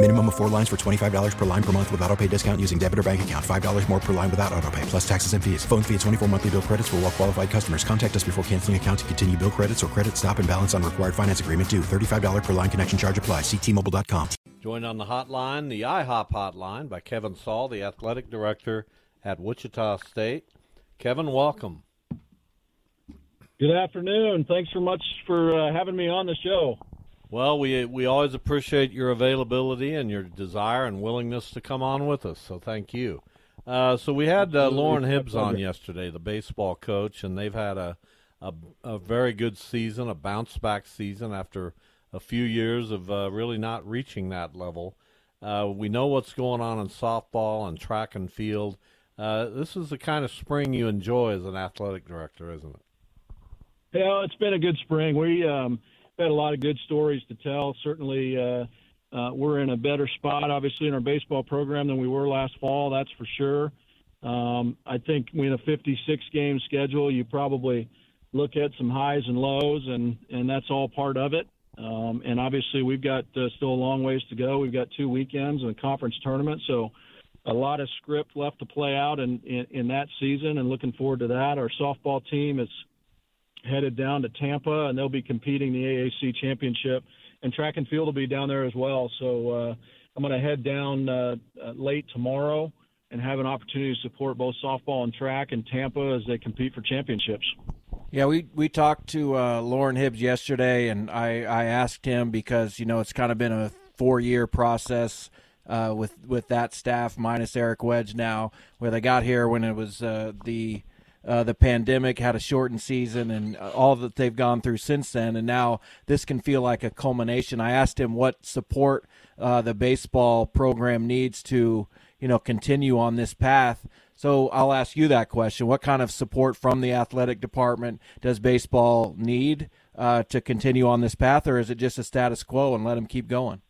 Minimum of four lines for $25 per line per month with auto pay discount using debit or bank account. $5 more per line without auto pay, plus taxes and fees. Phone fee at 24 monthly bill credits for all well qualified customers. Contact us before canceling account to continue bill credits or credit stop and balance on required finance agreement due. $35 per line connection charge apply. Ctmobile.com. Joined on the hotline, the IHOP hotline, by Kevin Saal, the athletic director at Wichita State. Kevin, welcome. Good afternoon. Thanks so much for uh, having me on the show. Well, we we always appreciate your availability and your desire and willingness to come on with us. So thank you. Uh, so we had uh, Loren Hibbs on yesterday, the baseball coach, and they've had a, a, a very good season, a bounce back season after a few years of uh, really not reaching that level. Uh, we know what's going on in softball and track and field. Uh, this is the kind of spring you enjoy as an athletic director, isn't it? Yeah, it's been a good spring. We um, had a lot of good stories to tell. Certainly, uh, uh, we're in a better spot, obviously, in our baseball program than we were last fall. That's for sure. Um, I think in a 56 game schedule, you probably look at some highs and lows, and and that's all part of it. Um, and obviously, we've got uh, still a long ways to go. We've got two weekends and a conference tournament, so a lot of script left to play out in, in, in that season, and looking forward to that. Our softball team is headed down to Tampa, and they'll be competing the AAC championship. And track and field will be down there as well. So uh, I'm going to head down uh, uh, late tomorrow and have an opportunity to support both softball and track in Tampa as they compete for championships. Yeah, we we talked to uh, Loren Hibbs yesterday, and I, I asked him because you know it's kind of been a four year process uh, with with that staff minus Eric Wedge now, where they got here when it was uh, the uh, the pandemic had a shortened season and all that they've gone through since then, and now this can feel like a culmination. I asked him what support uh, the baseball program needs to you know continue on this path. So I'll ask you that question: What kind of support from the athletic department does baseball need uh, to continue on this path, or is it just a status quo and let them keep going?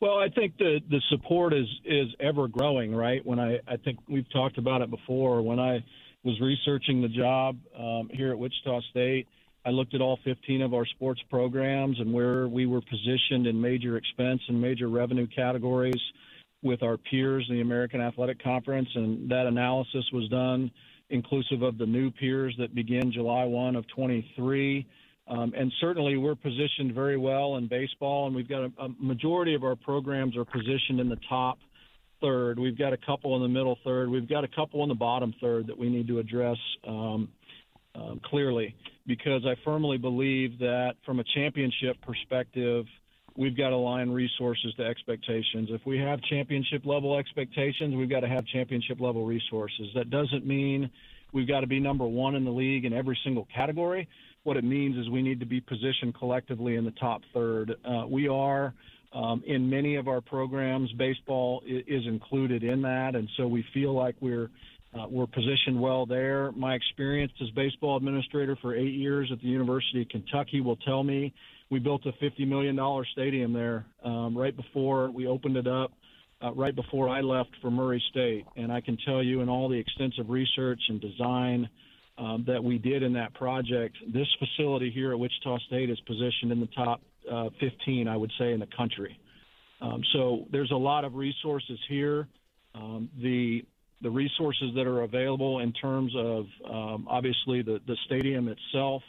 Well, I think the the support is is ever growing, right? When I I think we've talked about it before. When I was researching the job um, here at Wichita State, I looked at all 15 of our sports programs and where we were positioned in major expense and major revenue categories with our peers in the American Athletic Conference, and that analysis was done inclusive of the new peers that begin July 1 of 23. Um, and certainly, we're positioned very well in baseball, and we've got a, a majority of our programs are positioned in the top third. We've got a couple in the middle third. We've got a couple in the bottom third that we need to address um, um, clearly because I firmly believe that from a championship perspective, we've got to align resources to expectations. If we have championship level expectations, we've got to have championship level resources. That doesn't mean we've got to be number one in the league in every single category. What it means is we need to be positioned collectively in the top third. Uh, we are um, in many of our programs, baseball is included in that, and so we feel like we're uh, we're positioned well there. My experience as baseball administrator for eight years at the University of Kentucky will tell me we built a $50 million stadium there um, right before we opened it up, uh, right before I left for Murray State. And I can tell you, in all the extensive research and design um, that we did in that project, this facility here at Wichita State is positioned in the top uh, 15, I would say, in the country. Um, so there's a lot of resources here. Um, the the resources that are available in terms of um, obviously the, the stadium itself,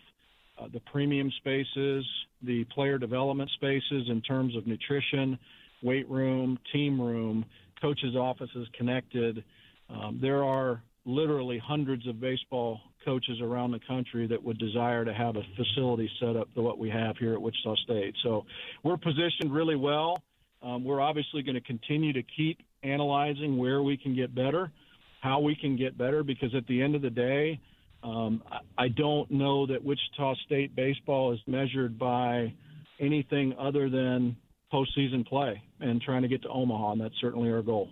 uh, the premium spaces, the player development spaces in terms of nutrition, weight room, team room, coaches' offices connected. Um, there are literally hundreds of baseball coaches around the country that would desire to have a facility set up to what we have here at Wichita State. So we're positioned really well. Um, we're obviously going to continue to keep analyzing where we can get better, how we can get better, because at the end of the day, um, I don't know that Wichita State baseball is measured by anything other than postseason play and trying to get to Omaha, and that's certainly our goal.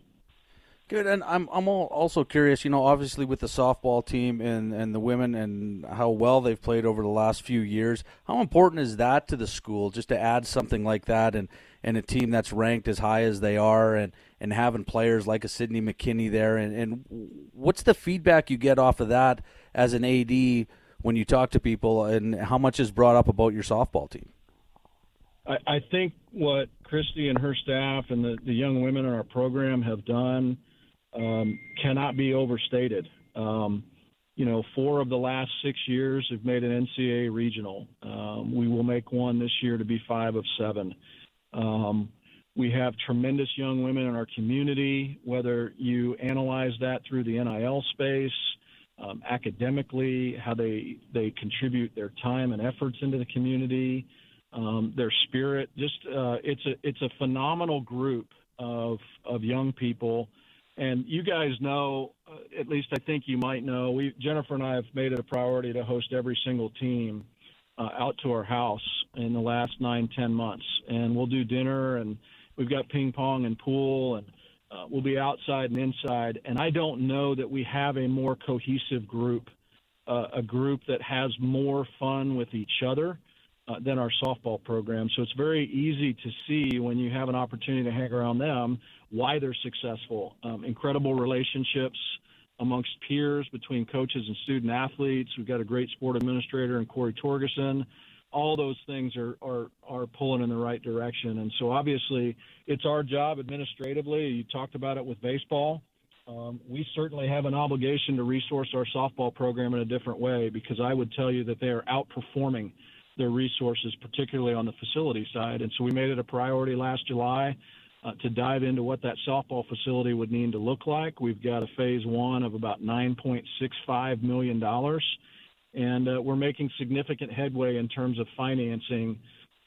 Good, and I'm I'm also curious. You know, obviously with the softball team and and the women and how well they've played over the last few years. How important is that to the school just to add something like that and and a team that's ranked as high as they are and and having players like a Sydney McKinney there and and what's the feedback you get off of that as an AD when you talk to people and how much is brought up about your softball team? I, I think what Kristi and her staff and the, the young women in our program have done um, cannot be overstated. Um, you know, four of the last six years have made an NCAA regional. Um, we will make one this year to be five of seven. Um, we have tremendous young women in our community, whether you analyze that through the NIL space, um, academically, how they, they contribute their time and efforts into the community, um, their spirit. Just uh, it's a it's a phenomenal group of of young people and you guys know, uh, at least I think you might know, we Jennifer and I have made it a priority to host every single team uh, out to our house in the last nine, ten months, and we'll do dinner, and we've got ping pong and pool, and uh, we'll be outside and inside. And I don't know that we have a more cohesive group, uh, a group that has more fun with each other. Uh, than our softball program. So it's very easy to see when you have an opportunity to hang around them why they're successful. Um, incredible relationships amongst peers between coaches and student athletes. We've got a great sport administrator in Corey Torgeson. All those things are, are, are pulling in the right direction. And so obviously it's our job administratively. You talked about it with baseball. Um, we certainly have an obligation to resource our softball program in a different way because I would tell you that they are outperforming their resources, particularly on the facility side. And so we made it a priority last July uh, to dive into what that softball facility would need to look like. We've got a phase one of about $9.65 million, and uh, we're making significant headway in terms of financing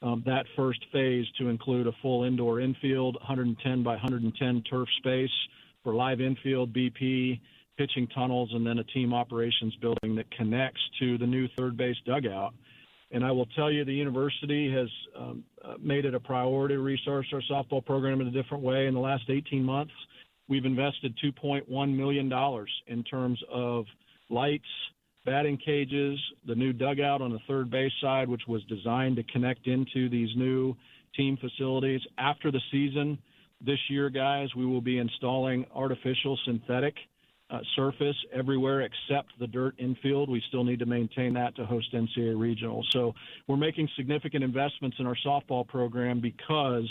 um, that first phase to include a full indoor infield, 110 by 110 turf space for live infield, BP, pitching tunnels, and then a team operations building that connects to the new third base dugout. And I will tell you, the university has um, uh, made it a priority to resource our softball program in a different way. In the last 18 months, we've invested $2.1 million in terms of lights, batting cages, the new dugout on the third base side, which was designed to connect into these new team facilities. After the season this year, guys, we will be installing artificial synthetic uh, surface everywhere except the dirt infield. We still need to maintain that to host NCAA regionals. So we're making significant investments in our softball program because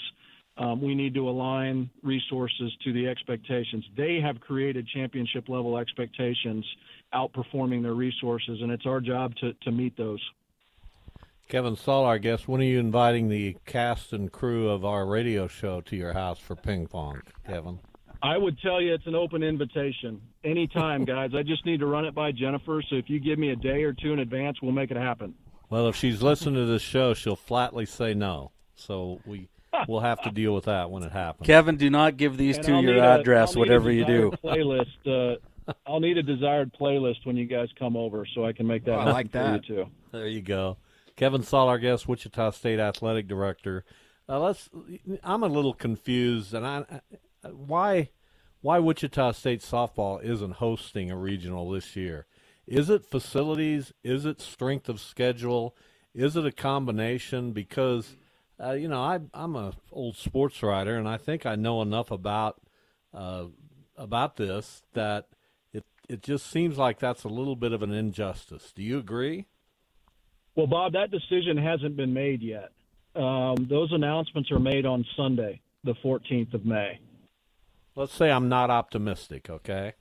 um, we need to align resources to the expectations. They have created championship level expectations, outperforming their resources, and it's our job to, to meet those. Kevin Saal, I guess, when are you inviting the cast and crew of our radio show to your house for ping pong, Kevin? I would tell you it's an open invitation. Anytime, guys. I just need to run it by Jennifer. So if you give me a day or two in advance, we'll make it happen. Well, if she's listening to this show, she'll flatly say no. So we we'll have to deal with that when it happens. Kevin, do not give these and two I'll your address, a, whatever you do. Playlist. Uh, I'll need a desired playlist when you guys come over, so I can make that. Oh, I like that too. There you go. Kevin Saal, our guest, Wichita State athletic director. Uh, let's. I'm a little confused, and I, why why Wichita State softball isn't hosting a regional this year. Is it facilities? Is it strength of schedule? Is it a combination? Because uh, you know I, I'm a old sports writer, and I think I know enough about uh, about this that it it just seems like that's a little bit of an injustice. Do you agree? Well, Bob, that decision hasn't been made yet. Um, those announcements are made on Sunday, the 14th of May. Let's say I'm not optimistic, okay?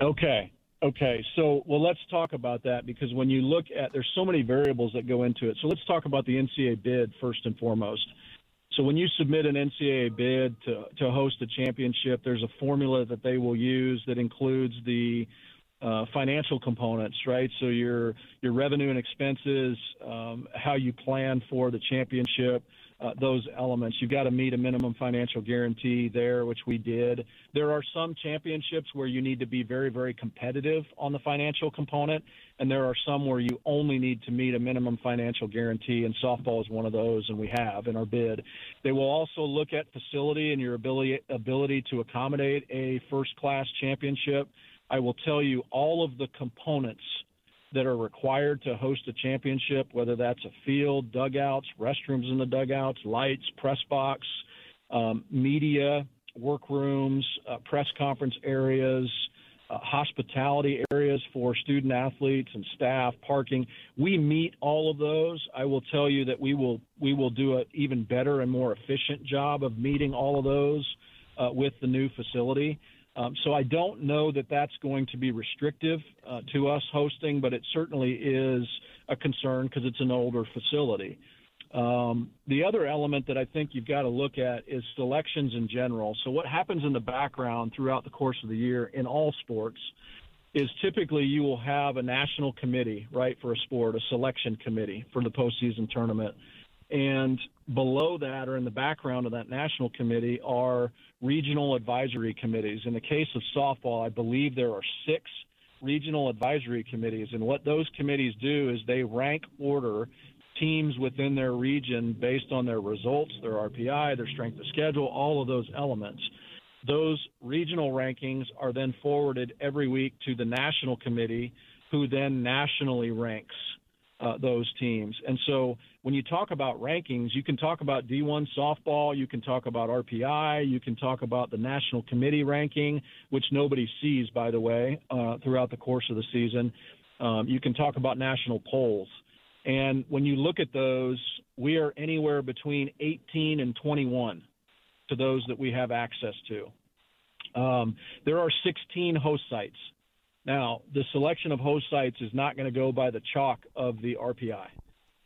Okay. Okay. So, well, let's talk about that because when you look at, there's so many variables that go into it. So let's talk about the NCAA bid first and foremost. So when you submit an NCAA bid to, to host a championship, there's a formula that they will use that includes the uh, financial components, right? So your your revenue and expenses, um, how you plan for the championship, uh, those elements. You've got to meet a minimum financial guarantee there, which we did. There are some championships where you need to be very, very competitive on the financial component, and there are some where you only need to meet a minimum financial guarantee, and softball is one of those, and we have in our bid. They will also look at facility and your ability ability to accommodate a first class championship. I will tell you all of the components that are required to host a championship, whether that's a field, dugouts, restrooms in the dugouts, lights, press box, um, media, workrooms, uh, press conference areas, uh, hospitality areas for student athletes and staff, parking. We meet all of those. I will tell you that we will we will do an even better and more efficient job of meeting all of those uh, with the new facility. Um, so I don't know that that's going to be restrictive uh, to us hosting, but it certainly is a concern because it's an older facility. Um, the other element that I think you've got to look at is selections in general. So what happens in the background throughout the course of the year in all sports is typically you will have a national committee, right, for a sport, a selection committee for the postseason tournament. And below that, or in the background of that national committee, are regional advisory committees. In the case of softball, I believe there are six regional advisory committees. And what those committees do is they rank order teams within their region based on their results, their RPI, their strength of schedule, all of those elements. Those regional rankings are then forwarded every week to the national committee, who then nationally ranks uh, those teams. And so when you talk about rankings, you can talk about D1 softball, you can talk about RPI, you can talk about the national committee ranking, which nobody sees, by the way, uh, throughout the course of the season. Um, you can talk about national polls. And when you look at those, we are anywhere between 18 and 21 to those that we have access to. Um, there are 16 host sites now, the selection of host sites is not going to go by the chalk of the RPI.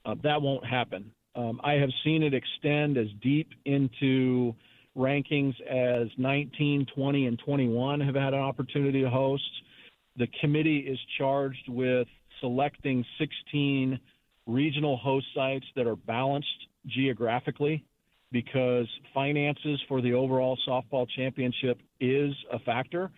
Uh, that won't happen. Um, I have seen it extend as deep into rankings as 19, 20, and 21 have had an opportunity to host. The committee is charged with selecting 16 regional host sites that are balanced geographically because finances for the overall softball championship is a factor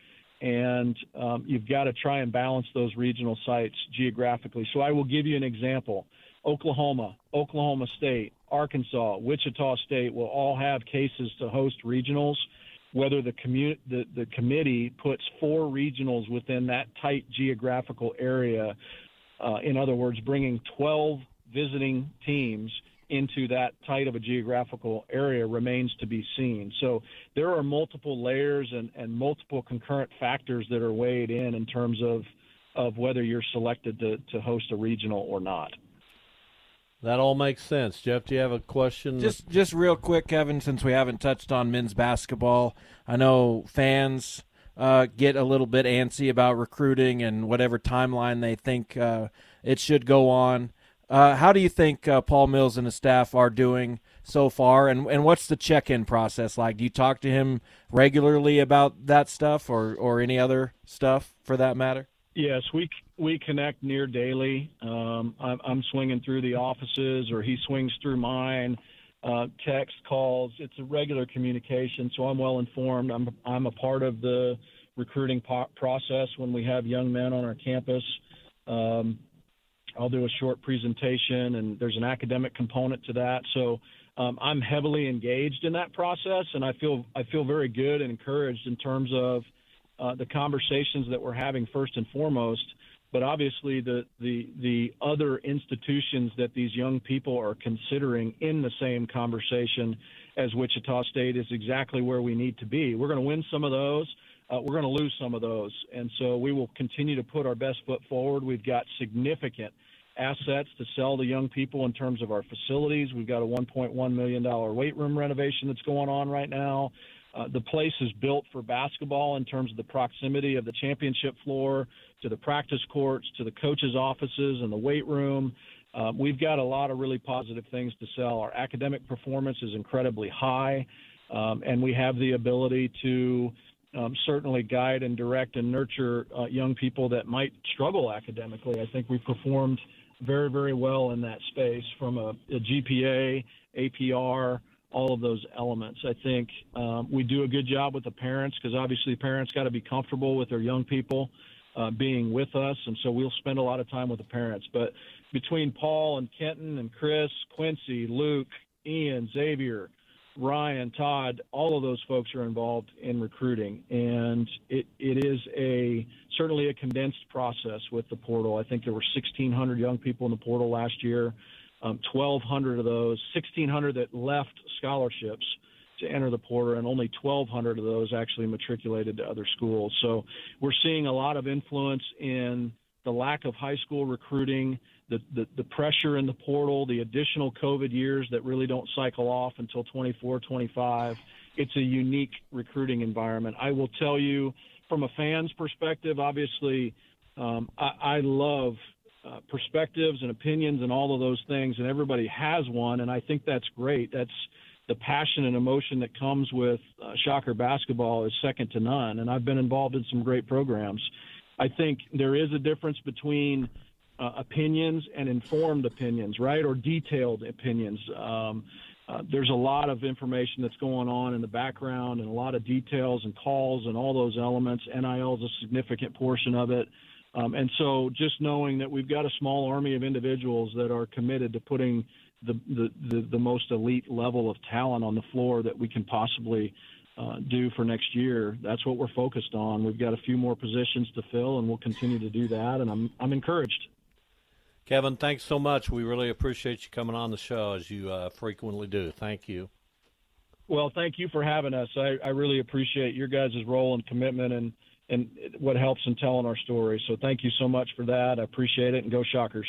and um, you've got to try and balance those regional sites geographically. So I will give you an example. Oklahoma, Oklahoma State, Arkansas, Wichita State will all have cases to host regionals. Whether the, commu- the, the committee puts four regionals within that tight geographical area, uh, in other words, bringing 12 visiting teams into that tight of a geographical area remains to be seen. So there are multiple layers and, and multiple concurrent factors that are weighed in in terms of of whether you're selected to, to host a regional or not. That all makes sense. Jeff, do you have a question? Just just real quick, Kevin, since we haven't touched on men's basketball, I know fans uh, get a little bit antsy about recruiting and whatever timeline they think uh, it should go on. Uh, how do you think uh, Paul Mills and his staff are doing so far, and and what's the check-in process like? Do you talk to him regularly about that stuff, or or any other stuff for that matter? Yes, we we connect near daily. Um, I'm, I'm, swinging through the offices, or he swings through mine. Uh, text calls. It's a regular communication, so I'm well informed. I'm I'm a part of the recruiting po- process when we have young men on our campus. Um, I'll do a short presentation, and there's an academic component to that. So um, I'm heavily engaged in that process, and I feel I feel very good and encouraged in terms of uh, the conversations that we're having first and foremost. But obviously, the the the other institutions that these young people are considering in the same conversation as Wichita State is exactly where we need to be. We're going to win some of those uh, we're going to lose some of those. And so we will continue to put our best foot forward. We've got significant assets to sell to young people in terms of our facilities. We've got a $1.1 million weight room renovation that's going on right now. Uh, the place is built for basketball in terms of the proximity of the championship floor to the practice courts, to the coaches' offices, and the weight room. Uh, we've got a lot of really positive things to sell. Our academic performance is incredibly high, um, and we have the ability to um, certainly guide and direct and nurture uh, young people that might struggle academically. I think we performed very, very well in that space from a, a GPA, APR, all of those elements. I think um, we do a good job with the parents because obviously parents got to be comfortable with their young people uh, being with us, and so we'll spend a lot of time with the parents. But between Paul and Kenton and Chris, Quincy, Luke, Ian, Xavier, Ryan, Todd, all of those folks are involved in recruiting, and it, it is a certainly a condensed process with the portal. I think there were 1,600 young people in the portal last year um, 1,200 of those, 1,600 that left scholarships to enter the portal, and only 1,200 of those actually matriculated to other schools. So we're seeing a lot of influence in the lack of high school recruiting, the, the, the pressure in the portal, the additional COVID years that really don't cycle off until 24, 25. It's a unique recruiting environment. I will tell you, from a fan's perspective, obviously, um, I, I love uh, perspectives and opinions and all of those things, and everybody has one, and I think that's great. That's the passion and emotion that comes with uh, Shocker basketball is second to none, and I've been involved in some great programs. I think there is a difference between uh, opinions and informed opinions, right, or detailed opinions. Um, uh, there's a lot of information that's going on in the background and a lot of details and calls and all those elements. NIL is a significant portion of it. Um, and so just knowing that we've got a small army of individuals that are committed to putting the, the, the, the most elite level of talent on the floor that we can possibly uh, do for next year, that's what we're focused on. We've got a few more positions to fill, and we'll continue to do that. And I'm I'm encouraged. Kevin, thanks so much. We really appreciate you coming on the show as you uh, frequently do. Thank you. Well, thank you for having us. I, I really appreciate your guys' role and commitment and and what helps in telling our story. So thank you so much for that. I appreciate it, and go Shockers.